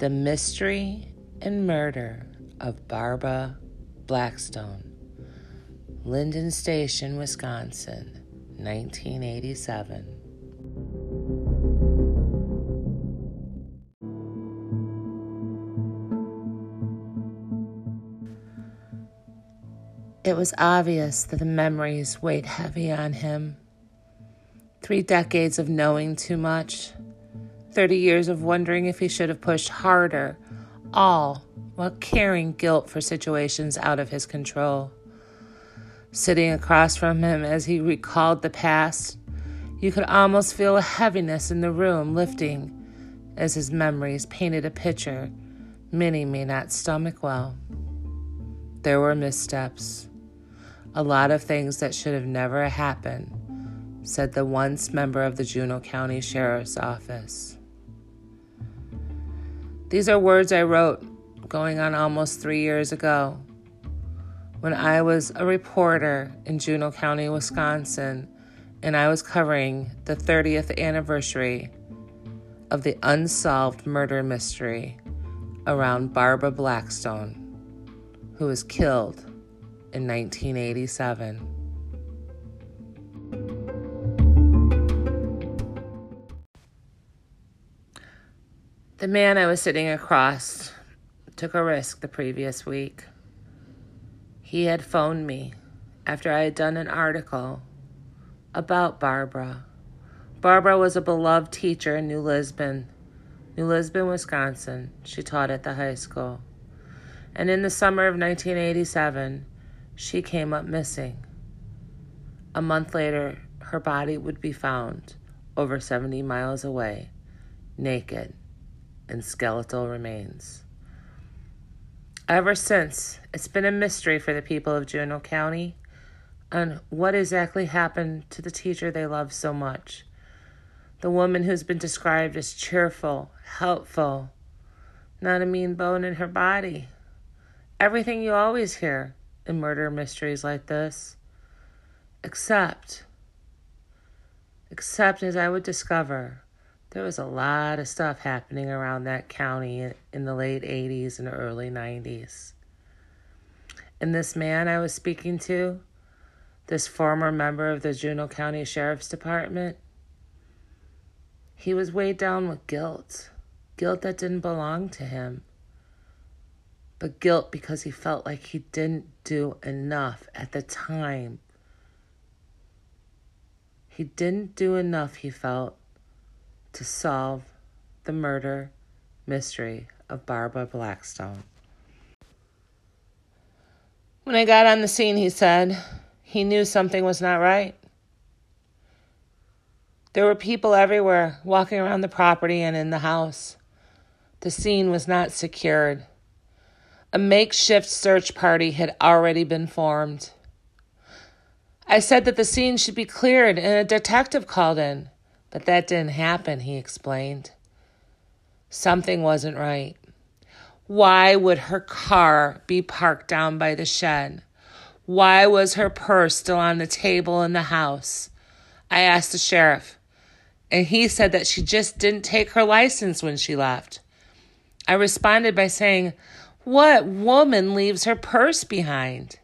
The Mystery and Murder of Barbara Blackstone, Lyndon Station, Wisconsin, 1987. It was obvious that the memories weighed heavy on him. Three decades of knowing too much, 30 years of wondering if he should have pushed harder, all while carrying guilt for situations out of his control. Sitting across from him as he recalled the past, you could almost feel a heaviness in the room lifting as his memories painted a picture many may not stomach well. There were missteps, a lot of things that should have never happened, said the once member of the Juneau County Sheriff's Office. These are words I wrote going on almost three years ago when I was a reporter in Juneau County, Wisconsin, and I was covering the 30th anniversary of the unsolved murder mystery around Barbara Blackstone, who was killed in 1987. The man I was sitting across took a risk the previous week. He had phoned me after I had done an article about Barbara. Barbara was a beloved teacher in New Lisbon, New Lisbon, Wisconsin. She taught at the high school. And in the summer of 1987, she came up missing. A month later, her body would be found over 70 miles away, naked and skeletal remains. Ever since, it's been a mystery for the people of Juneau County on what exactly happened to the teacher they loved so much. The woman who's been described as cheerful, helpful, not a mean bone in her body. Everything you always hear in murder mysteries like this. Except, except as I would discover, there was a lot of stuff happening around that county in the late 80s and early 90s. And this man I was speaking to, this former member of the Juneau County Sheriff's Department, he was weighed down with guilt, guilt that didn't belong to him, but guilt because he felt like he didn't do enough at the time. He didn't do enough, he felt, to solve the murder mystery of Barbara Blackstone. When I got on the scene, he said he knew something was not right. There were people everywhere walking around the property and in the house. The scene was not secured. A makeshift search party had already been formed. I said that the scene should be cleared and a detective called in. But that didn't happen, he explained. Something wasn't right. Why would her car be parked down by the shed? Why was her purse still on the table in the house? I asked the sheriff, and he said that she just didn't take her license when she left. I responded by saying, What woman leaves her purse behind?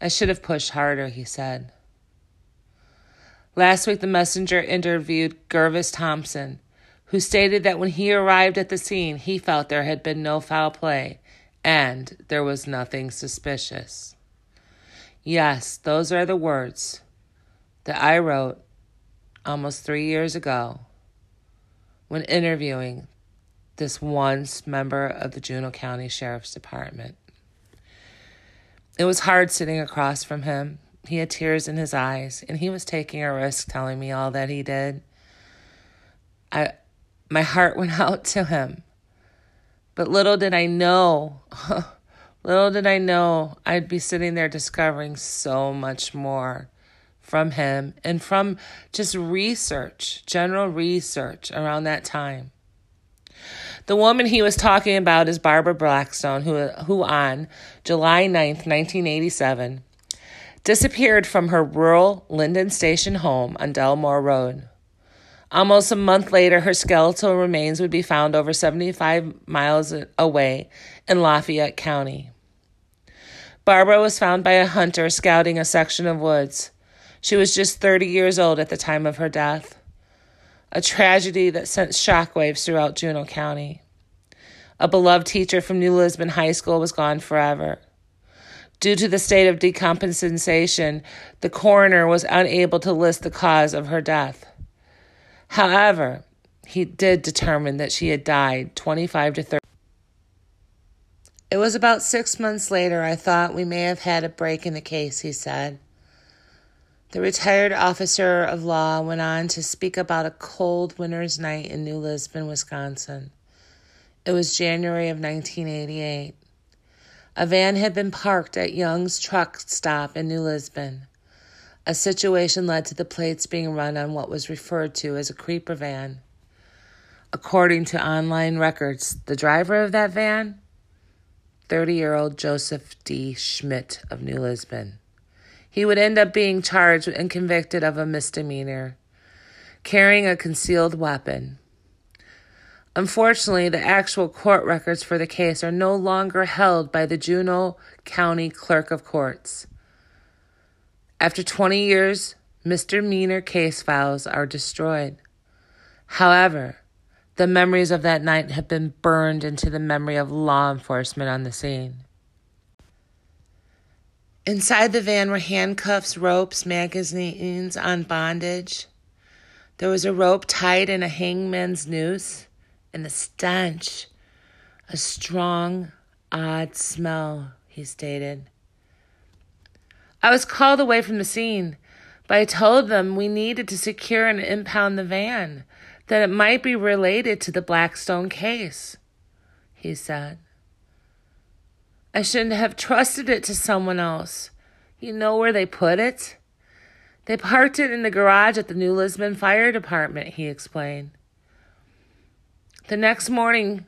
I should have pushed harder, he said. Last week, the messenger interviewed Gervis Thompson, who stated that when he arrived at the scene, he felt there had been no foul play and there was nothing suspicious. Yes, those are the words that I wrote almost three years ago when interviewing this once member of the Juneau County Sheriff's Department. It was hard sitting across from him he had tears in his eyes, and he was taking a risk telling me all that he did. I, my heart went out to him. But little did I know, little did I know I'd be sitting there discovering so much more from him and from just research, general research around that time. The woman he was talking about is Barbara Blackstone, who, who on July 9th, 1987, disappeared from her rural Lyndon Station home on Delmore Road. Almost a month later, her skeletal remains would be found over 75 miles away in Lafayette County. Barbara was found by a hunter scouting a section of woods. She was just 30 years old at the time of her death. A tragedy that sent shockwaves throughout Juneau County. A beloved teacher from New Lisbon High School was gone forever. Due to the state of decompensation, the coroner was unable to list the cause of her death. However, he did determine that she had died 25 to 30. It was about six months later I thought we may have had a break in the case, he said. The retired officer of law went on to speak about a cold winter's night in New Lisbon, Wisconsin. It was January of 1988. A van had been parked at Young's truck stop in New Lisbon. A situation led to the plates being run on what was referred to as a creeper van. According to online records, the driver of that van, 30 year old Joseph D. Schmidt of New Lisbon. He would end up being charged and convicted of a misdemeanor, carrying a concealed weapon. Unfortunately, the actual court records for the case are no longer held by the Juneau County Clerk of Courts. After 20 years, misdemeanor case files are destroyed. However, the memories of that night have been burned into the memory of law enforcement on the scene. Inside the van were handcuffs, ropes, magazines on bondage. There was a rope tied in a hangman's noose and the stench, a strong, odd smell, he stated. I was called away from the scene, but I told them we needed to secure and impound the van, that it might be related to the Blackstone case, he said. I shouldn't have trusted it to someone else. You know where they put it? They parked it in the garage at the New Lisbon Fire Department, he explained. The next morning,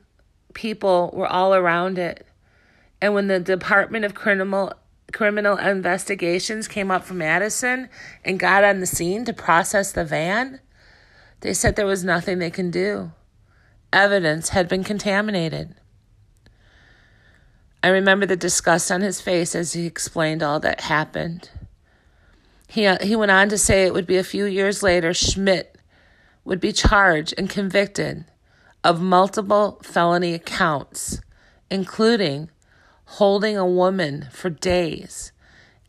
people were all around it. And when the Department of Criminal Criminal Investigations came up from Madison and got on the scene to process the van, they said there was nothing they can do. Evidence had been contaminated. I remember the disgust on his face as he explained all that happened. He, uh, he went on to say it would be a few years later Schmidt would be charged and convicted of multiple felony accounts, including holding a woman for days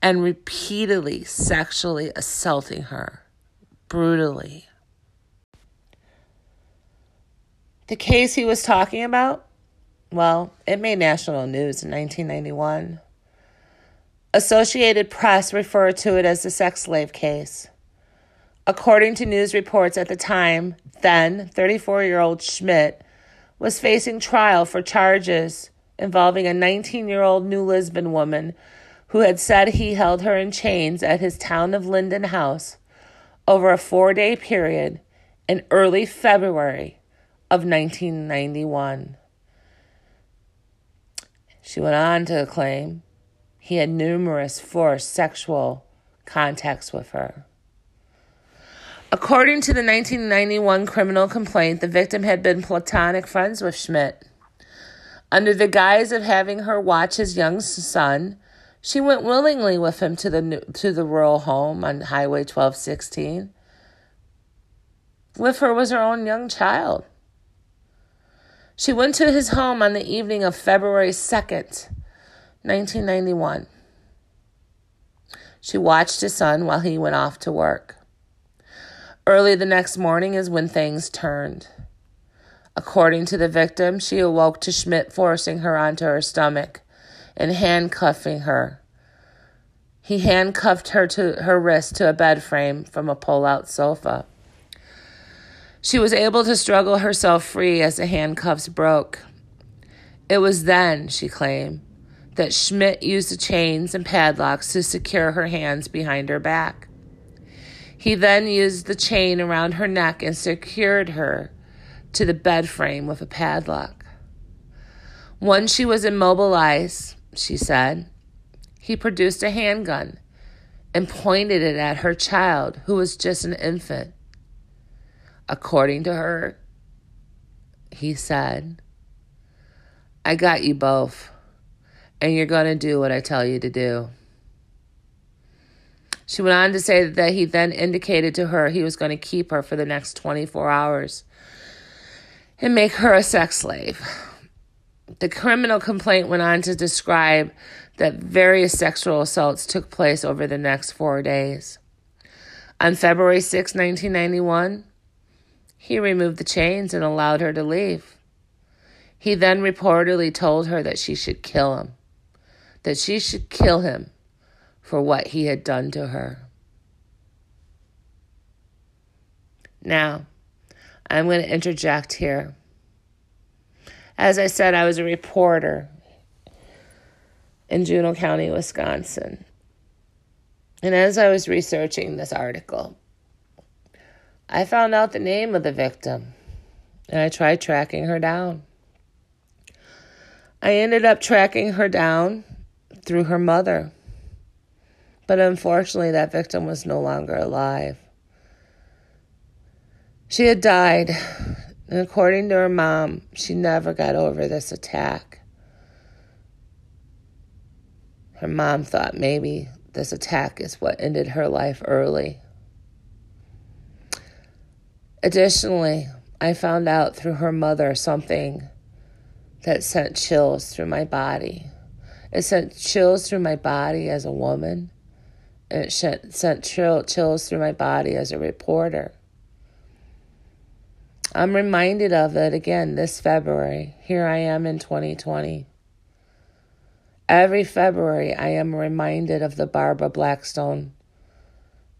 and repeatedly sexually assaulting her brutally. The case he was talking about, well, it made national news in 1991. Associated Press referred to it as the sex slave case. According to news reports at the time, then 34 year old Schmidt was facing trial for charges involving a 19 year old New Lisbon woman who had said he held her in chains at his town of Lyndon house over a four day period in early February of 1991. She went on to claim he had numerous forced sexual contacts with her. According to the 1991 criminal complaint, the victim had been platonic friends with Schmidt. Under the guise of having her watch his young son, she went willingly with him to the to the rural home on Highway 1216. With her was her own young child. She went to his home on the evening of February 2nd, 1991. She watched his son while he went off to work. Early the next morning is when things turned. According to the victim, she awoke to Schmidt forcing her onto her stomach and handcuffing her. He handcuffed her to her wrist to a bed frame from a pull out sofa. She was able to struggle herself free as the handcuffs broke. It was then, she claimed, that Schmidt used the chains and padlocks to secure her hands behind her back. He then used the chain around her neck and secured her to the bed frame with a padlock. Once she was immobilized, she said, he produced a handgun and pointed it at her child, who was just an infant. According to her, he said, I got you both, and you're going to do what I tell you to do. She went on to say that he then indicated to her he was going to keep her for the next 24 hours and make her a sex slave. The criminal complaint went on to describe that various sexual assaults took place over the next four days. On February 6, 1991, he removed the chains and allowed her to leave. He then reportedly told her that she should kill him, that she should kill him for what he had done to her. Now, I'm going to interject here. As I said, I was a reporter in Juneau County, Wisconsin. And as I was researching this article, I found out the name of the victim and I tried tracking her down. I ended up tracking her down through her mother. But unfortunately, that victim was no longer alive. She had died, and according to her mom, she never got over this attack. Her mom thought maybe this attack is what ended her life early. Additionally, I found out through her mother something that sent chills through my body. It sent chills through my body as a woman, it sent chills through my body as a reporter. I'm reminded of it again this February. Here I am in 2020. Every February, I am reminded of the Barbara Blackstone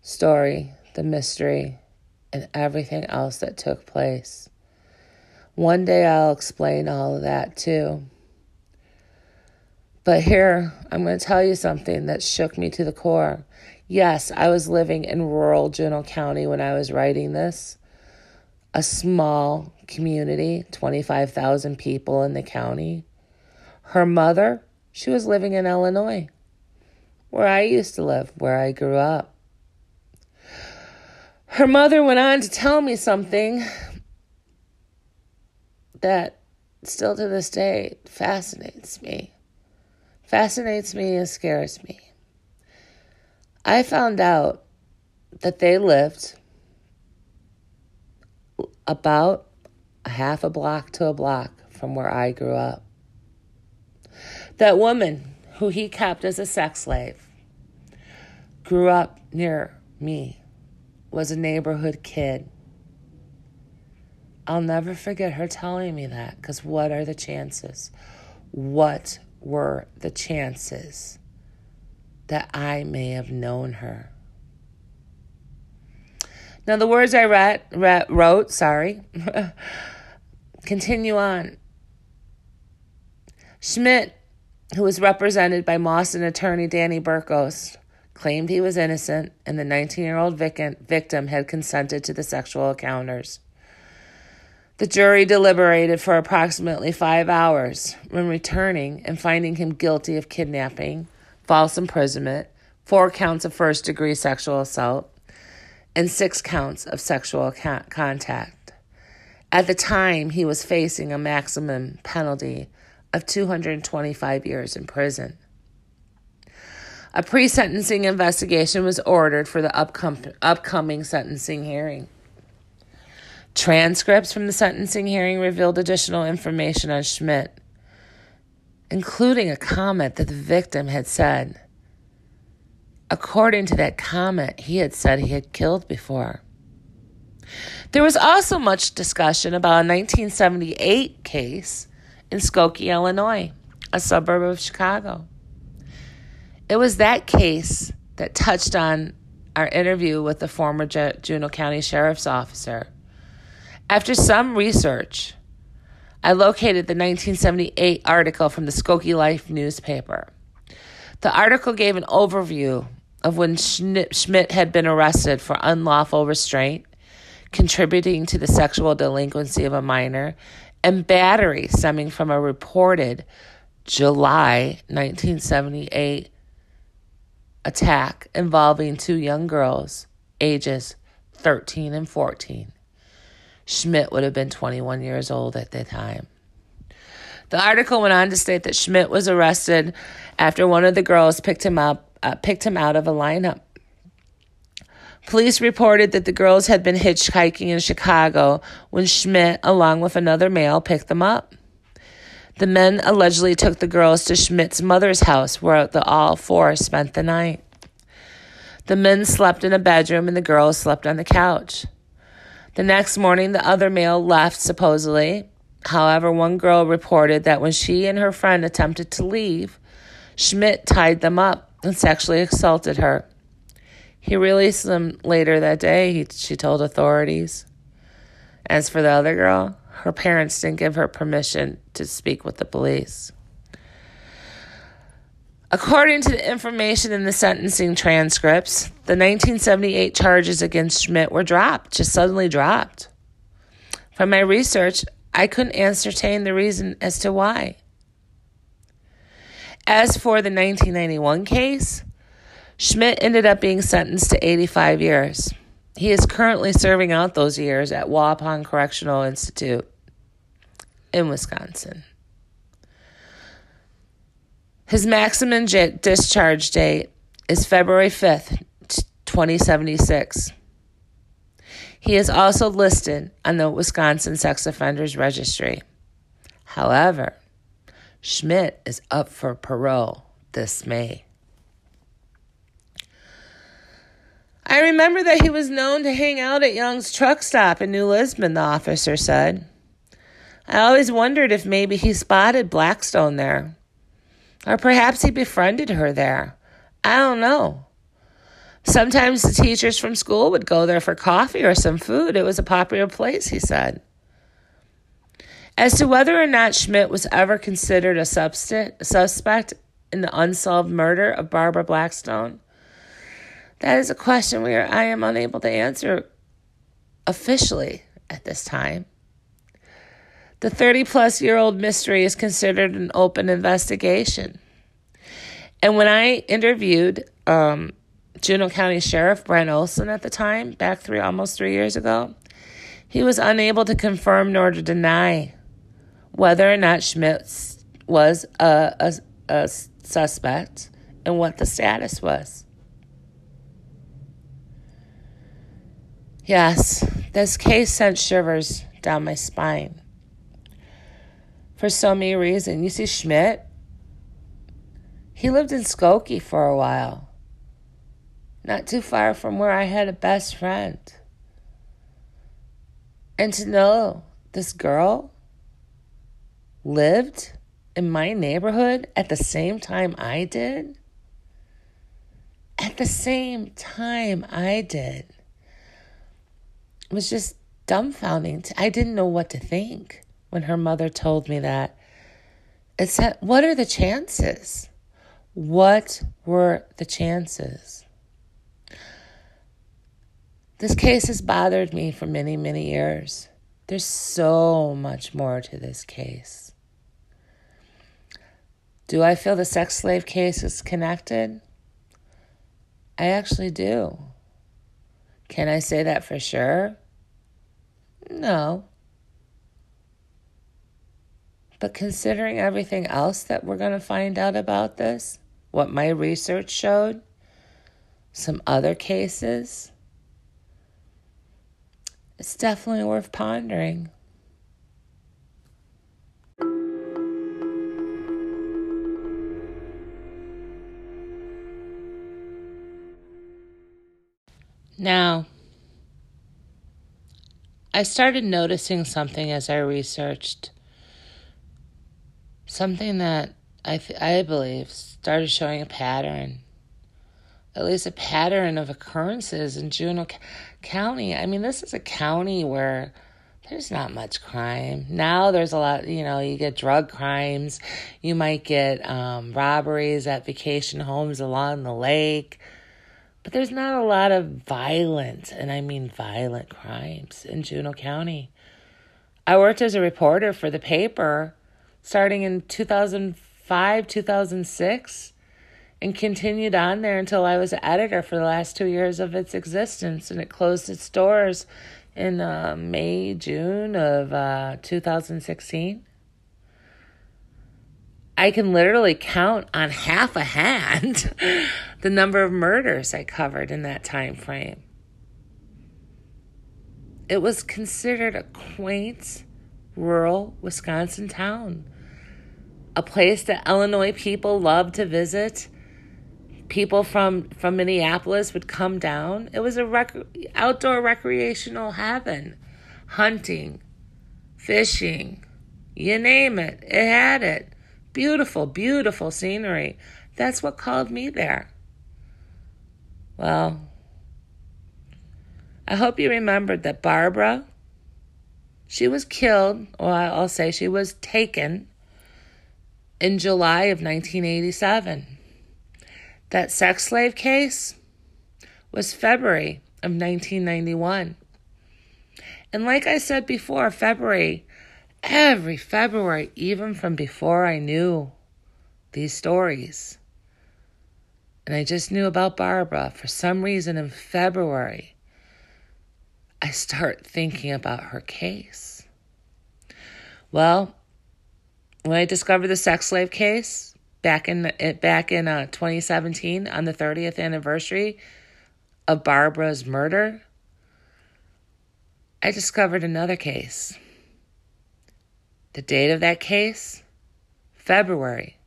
story, the mystery, and everything else that took place. One day I'll explain all of that too. But here, I'm going to tell you something that shook me to the core. Yes, I was living in rural Juneau County when I was writing this, a small community, 25,000 people in the county. Her mother she was living in Illinois, where I used to live, where I grew up. Her mother went on to tell me something that still to this day fascinates me. Fascinates me and scares me. I found out that they lived about a half a block to a block from where I grew up. That woman who he kept as a sex slave grew up near me, was a neighborhood kid. I'll never forget her telling me that because what are the chances? What were the chances that I may have known her? Now, the words I read, read, wrote, sorry, continue on. Schmidt who was represented by Mauston attorney Danny Burkos, claimed he was innocent and the 19 year old victim had consented to the sexual encounters. The jury deliberated for approximately five hours when returning and finding him guilty of kidnapping, false imprisonment, four counts of first degree sexual assault, and six counts of sexual contact. At the time, he was facing a maximum penalty of 225 years in prison. A pre sentencing investigation was ordered for the upcom- upcoming sentencing hearing. Transcripts from the sentencing hearing revealed additional information on Schmidt, including a comment that the victim had said. According to that comment, he had said he had killed before. There was also much discussion about a 1978 case in Skokie, Illinois, a suburb of Chicago. It was that case that touched on our interview with the former Juneau County Sheriff's Officer. After some research, I located the 1978 article from the Skokie Life newspaper. The article gave an overview of when Schmidt had been arrested for unlawful restraint, contributing to the sexual delinquency of a minor, and battery stemming from a reported July 1978 attack involving two young girls, ages 13 and 14. Schmidt would have been 21 years old at the time. The article went on to state that Schmidt was arrested after one of the girls picked him up, uh, picked him out of a lineup. Police reported that the girls had been hitchhiking in Chicago when Schmidt, along with another male, picked them up. The men allegedly took the girls to Schmidt's mother's house where the all four spent the night. The men slept in a bedroom and the girls slept on the couch. The next morning, the other male left, supposedly. However, one girl reported that when she and her friend attempted to leave, Schmidt tied them up and sexually assaulted her. He released them later that day, he, she told authorities. As for the other girl, her parents didn't give her permission to speak with the police. According to the information in the sentencing transcripts, the 1978 charges against Schmidt were dropped, just suddenly dropped. From my research, I couldn't ascertain the reason as to why. As for the 1991 case, Schmidt ended up being sentenced to 85 years. He is currently serving out those years at Waupun Correctional Institute in Wisconsin. His maximum discharge date is February 5th, 2076. He is also listed on the Wisconsin Sex Offenders Registry. However, Schmidt is up for parole this May. I remember that he was known to hang out at Young's truck stop in New Lisbon, the officer said. I always wondered if maybe he spotted Blackstone there. Or perhaps he befriended her there. I don't know. Sometimes the teachers from school would go there for coffee or some food. It was a popular place, he said. As to whether or not Schmidt was ever considered a suspect in the unsolved murder of Barbara Blackstone, that is a question we are, I am unable to answer officially at this time. The 30 plus year old mystery is considered an open investigation. And when I interviewed um, Juneau County Sheriff Brent Olson at the time, back three almost three years ago, he was unable to confirm nor to deny whether or not Schmidt was a, a, a suspect and what the status was. Yes, this case sent shivers down my spine for so many reasons. You see, Schmidt, he lived in Skokie for a while, not too far from where I had a best friend. And to know this girl lived in my neighborhood at the same time I did, at the same time I did was just dumbfounding. I didn't know what to think when her mother told me that. It said, What are the chances? What were the chances? This case has bothered me for many, many years. There's so much more to this case. Do I feel the sex slave case is connected? I actually do. Can I say that for sure? No. But considering everything else that we're going to find out about this, what my research showed, some other cases, it's definitely worth pondering. Now, I started noticing something as I researched. Something that I, th- I believe started showing a pattern, at least a pattern of occurrences in Juneau C- County. I mean, this is a county where there's not much crime. Now there's a lot, you know, you get drug crimes, you might get um, robberies at vacation homes along the lake. But there's not a lot of violent, and I mean violent crimes in Juneau County. I worked as a reporter for the paper starting in 2005, 2006, and continued on there until I was editor for the last two years of its existence. And it closed its doors in uh, May, June of uh, 2016. I can literally count on half a hand the number of murders I covered in that time frame. It was considered a quaint, rural Wisconsin town, a place that Illinois people loved to visit. People from, from Minneapolis would come down. It was a rec- outdoor recreational heaven. Hunting, fishing, you name it, it had it. Beautiful, beautiful scenery. That's what called me there. Well, I hope you remembered that Barbara, she was killed, or I'll say she was taken in July of 1987. That sex slave case was February of 1991. And like I said before, February every February, even from before I knew these stories. And I just knew about Barbara. For some reason in February, I start thinking about her case. Well, when I discovered the sex slave case back in back in uh, 2017 on the 30th anniversary of Barbara's murder, I discovered another case the date of that case? February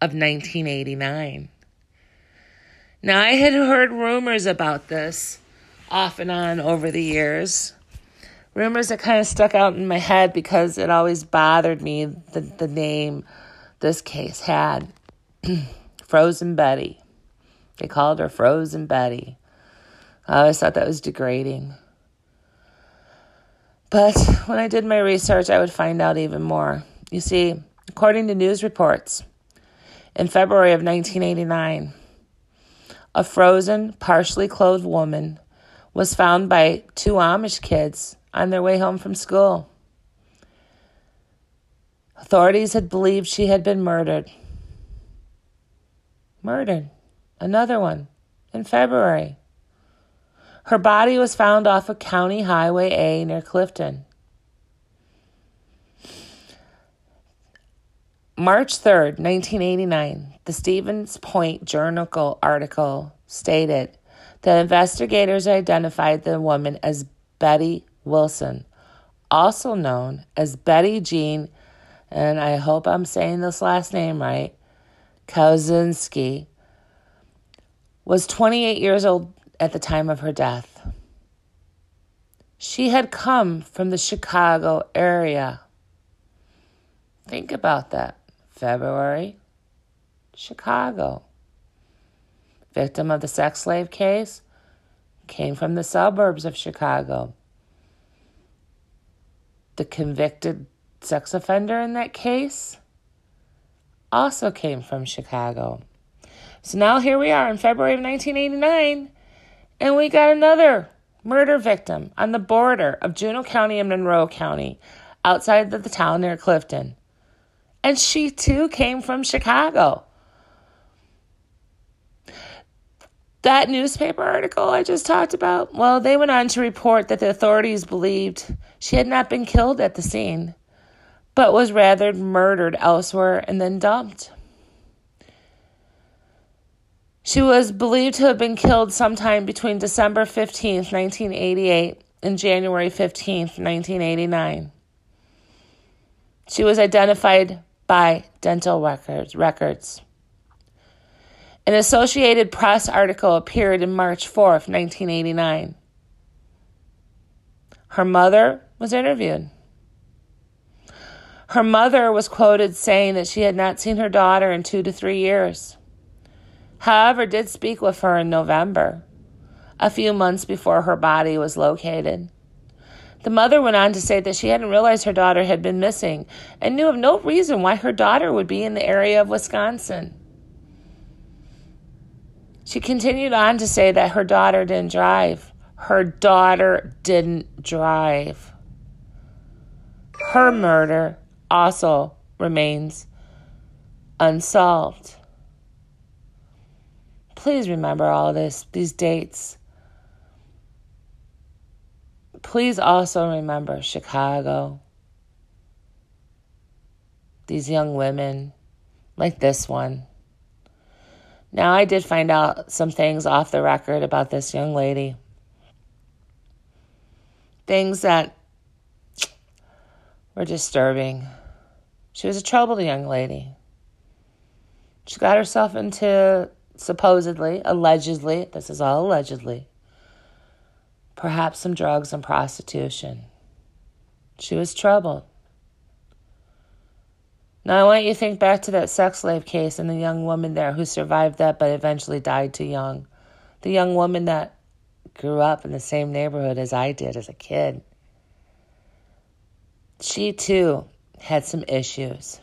of 1989. Now, I had heard rumors about this off and on over the years. Rumors that kind of stuck out in my head because it always bothered me the, the name this case had Frozen Betty. They called her Frozen Betty. I always thought that was degrading. But when I did my research, I would find out even more. You see, according to news reports, in February of 1989, a frozen, partially clothed woman was found by two Amish kids on their way home from school. Authorities had believed she had been murdered. Murdered. Another one in February. Her body was found off of County Highway A near Clifton. March 3rd, 1989, the Stevens Point Journal article stated that investigators identified the woman as Betty Wilson, also known as Betty Jean, and I hope I'm saying this last name right, Kauzinski, was 28 years old at the time of her death. She had come from the Chicago area. Think about that. February, Chicago. Victim of the sex slave case came from the suburbs of Chicago. The convicted sex offender in that case also came from Chicago. So now here we are in February of 1989 and we got another murder victim on the border of Juneau County and Monroe County, outside of the town near Clifton. And she too came from Chicago. That newspaper article I just talked about, well, they went on to report that the authorities believed she had not been killed at the scene, but was rather murdered elsewhere and then dumped. She was believed to have been killed sometime between December 15, 1988 and January 15, 1989. She was identified by dental records. records. An Associated Press article appeared in March 4, 1989. Her mother was interviewed. Her mother was quoted saying that she had not seen her daughter in two to three years however, did speak with her in November, a few months before her body was located. The mother went on to say that she hadn't realized her daughter had been missing and knew of no reason why her daughter would be in the area of Wisconsin. She continued on to say that her daughter didn't drive. Her daughter didn't drive. Her murder also remains unsolved. Please remember all this, these dates. Please also remember Chicago, these young women, like this one. Now, I did find out some things off the record about this young lady. Things that were disturbing. She was a troubled young lady. She got herself into, supposedly, allegedly, this is all allegedly, perhaps some drugs and prostitution. She was troubled. Now, I want you to think back to that sex slave case and the young woman there who survived that but eventually died too young. The young woman that grew up in the same neighborhood as I did as a kid. She too had some issues.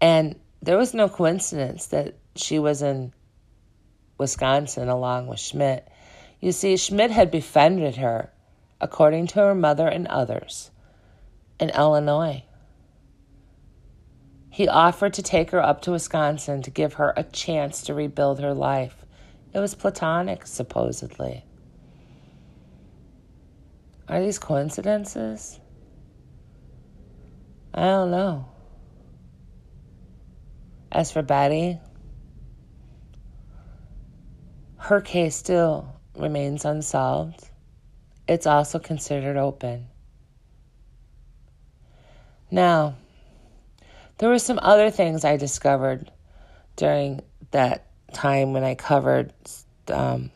And there was no coincidence that she was in Wisconsin along with Schmidt. You see, Schmidt had befriended her, according to her mother and others, in Illinois. He offered to take her up to Wisconsin to give her a chance to rebuild her life. It was platonic, supposedly. Are these coincidences? I don't know. As for Betty, her case still remains unsolved. It's also considered open. Now, there were some other things I discovered during that time when I covered um,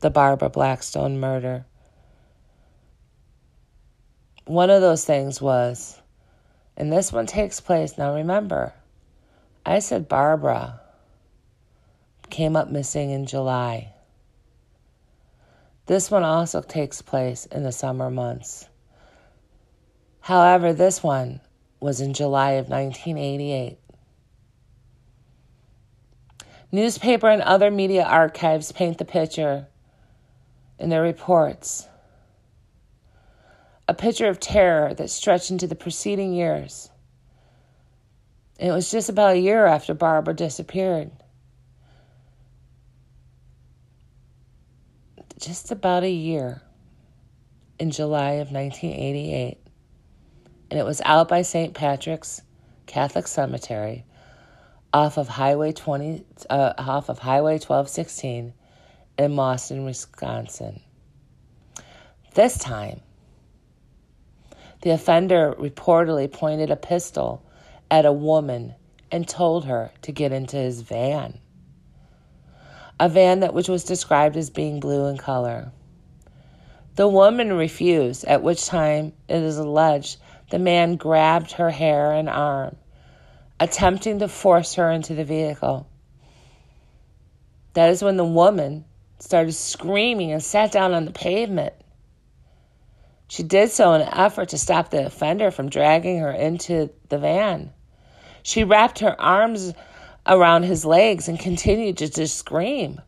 the Barbara Blackstone murder. One of those things was, and this one takes place, now remember, I said Barbara came up missing in July. This one also takes place in the summer months. However, this one was in July of 1988. Newspaper and other media archives paint the picture in their reports. A picture of terror that stretched into the preceding years. And it was just about a year after Barbara disappeared. Just about a year in July of 1988 and it was out by St. Patrick's Catholic Cemetery off of Highway 20 uh, off of Highway 1216 in Mauston, Wisconsin. This time, the offender reportedly pointed a pistol at a woman and told her to get into his van. A van that which was described as being blue in color. The woman refused, at which time it is alleged the man grabbed her hair and arm, attempting to force her into the vehicle. That is when the woman started screaming and sat down on the pavement. She did so in an effort to stop the offender from dragging her into the van. She wrapped her arms around his legs and continued to just scream.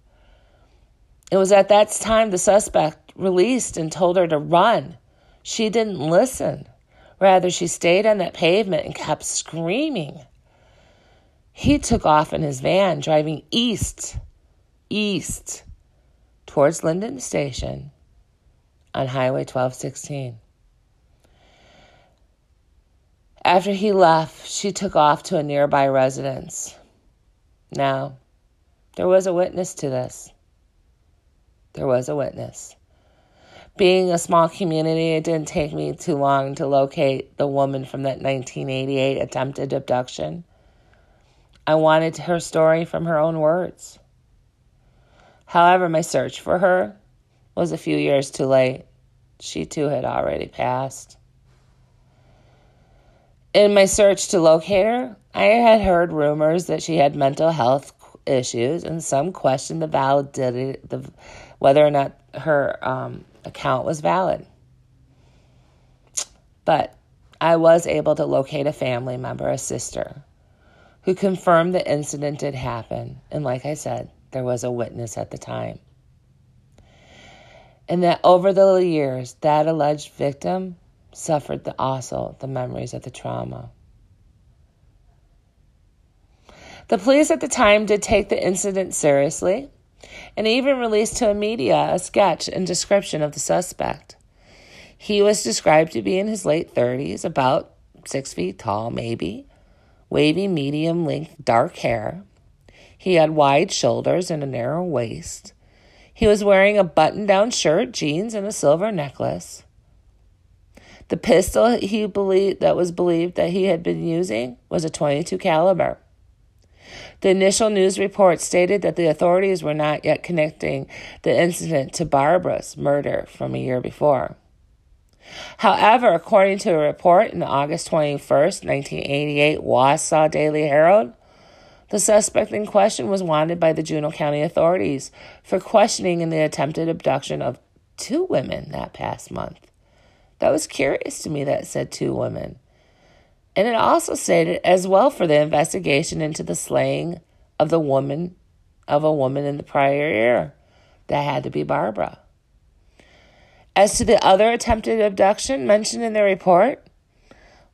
It was at that time the suspect released and told her to run. She didn't listen. Rather, she stayed on that pavement and kept screaming. He took off in his van, driving east, east, towards Lyndon Station on Highway 1216. After he left, she took off to a nearby residence. Now, there was a witness to this. There was a witness being a small community, it didn't take me too long to locate the woman from that 1988 attempted abduction. I wanted her story from her own words. However, my search for her was a few years too late. She too had already passed. In my search to locate her, I had heard rumors that she had mental health issues, and some questioned the validity, the whether or not her um, account was valid. But I was able to locate a family member, a sister, who confirmed the incident did happen. And like I said, there was a witness at the time. And that over the years, that alleged victim suffered the, also the memories of the trauma. The police at the time did take the incident seriously and even released to the media a sketch and description of the suspect. He was described to be in his late 30s, about six feet tall, maybe, wavy, medium length, dark hair. He had wide shoulders and a narrow waist. He was wearing a button down shirt, jeans, and a silver necklace. The pistol he believed that was believed that he had been using was a 22 caliber. The initial news report stated that the authorities were not yet connecting the incident to Barbara's murder from a year before. However, according to a report in the August 21st, 1988 Wausau Daily Herald, the suspect in question was wanted by the Juneau County authorities for questioning in the attempted abduction of two women that past month. That was curious to me that said two women. And it also stated as well for the investigation into the slaying of the woman of a woman in the prior year. That had to be Barbara. As to the other attempted abduction mentioned in the report,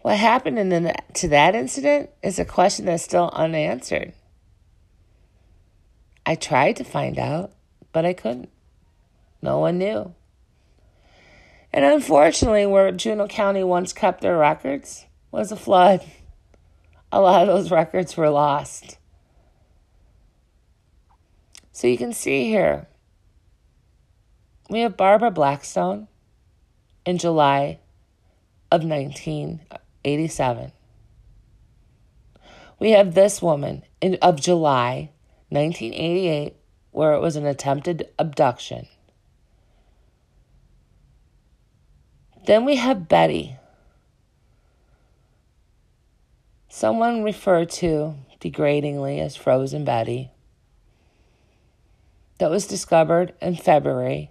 what happened in the, to that incident is a question that's still unanswered. I tried to find out, but I couldn't. No one knew. And unfortunately, where Juneau County once kept their records was a flood. A lot of those records were lost. So you can see here, we have Barbara Blackstone in July of 1987. We have this woman in, of July 1988, where it was an attempted abduction. Then we have Betty, someone referred to degradingly as Frozen Betty, that was discovered in February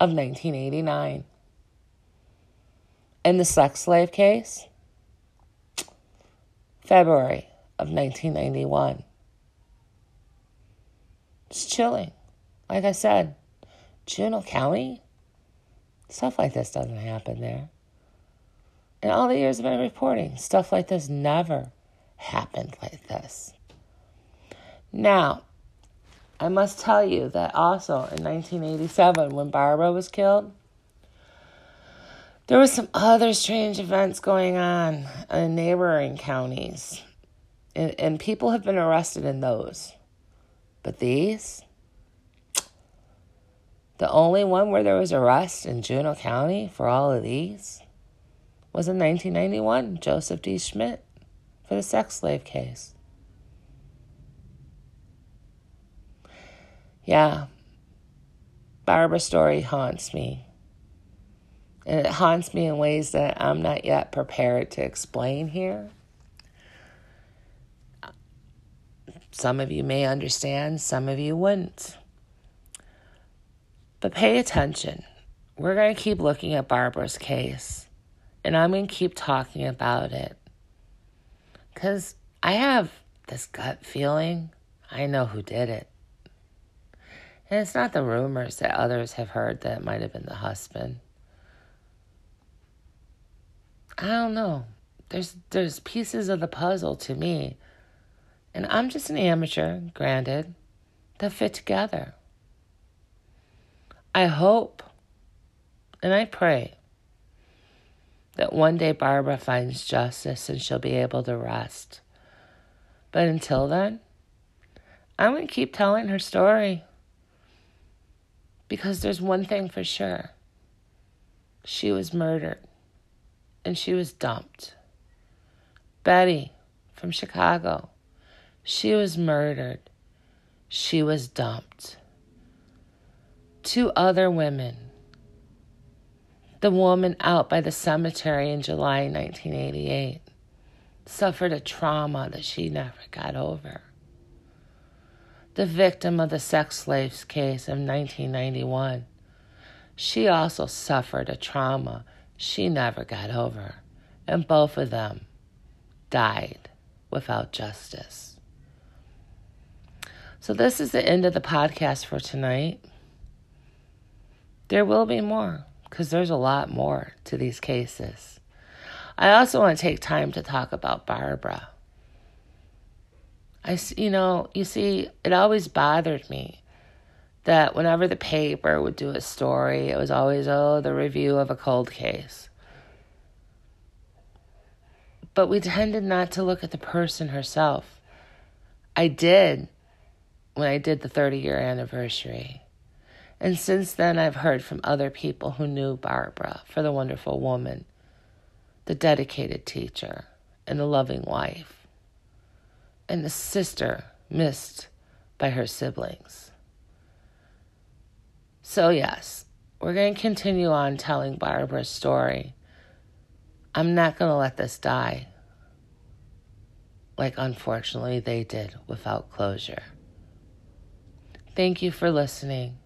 of 1989. In the sex slave case, February of 1991. It's chilling. Like I said, Juneau County, stuff like this doesn't happen there. In all the years of my reporting, stuff like this never happened like this. Now, I must tell you that also in 1987, when Barbara was killed, there was some other strange events going on in neighboring counties, and, and people have been arrested in those. But these, the only one where there was arrest in Juneau County for all of these was in 1991, Joseph D. Schmidt for the sex slave case. Yeah, Barbara's story haunts me. And it haunts me in ways that I'm not yet prepared to explain here. Some of you may understand, some of you wouldn't. But pay attention. We're going to keep looking at Barbara's case, and I'm going to keep talking about it. Because I have this gut feeling I know who did it. And it's not the rumors that others have heard that might have been the husband. I don't know. There's there's pieces of the puzzle to me and I'm just an amateur, granted, that fit together. I hope and I pray that one day Barbara finds justice and she'll be able to rest. But until then, I'm going to keep telling her story. Because there's one thing for sure she was murdered and she was dumped. Betty from Chicago she was murdered. She was dumped. Two other women. The woman out by the cemetery in July 1988 suffered a trauma that she never got over. The victim of the sex slaves case of 1991, she also suffered a trauma she never got over, and both of them died without justice. So, this is the end of the podcast for tonight. There will be more because there's a lot more to these cases. I also want to take time to talk about Barbara. I, you know, you see, it always bothered me that whenever the paper would do a story, it was always, oh, the review of a cold case. But we tended not to look at the person herself. I did when I did the 30 year anniversary. And since then, I've heard from other people who knew Barbara for the wonderful woman, the dedicated teacher, and the loving wife, and the sister missed by her siblings. So, yes, we're going to continue on telling Barbara's story. I'm not going to let this die like unfortunately they did without closure. Thank you for listening.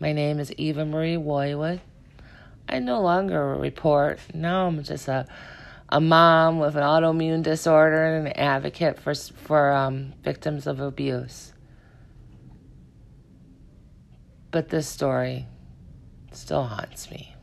My name is Eva Marie Woywood. I no longer report. Now I'm just a a mom with an autoimmune disorder and an advocate for for um, victims of abuse. But this story still haunts me.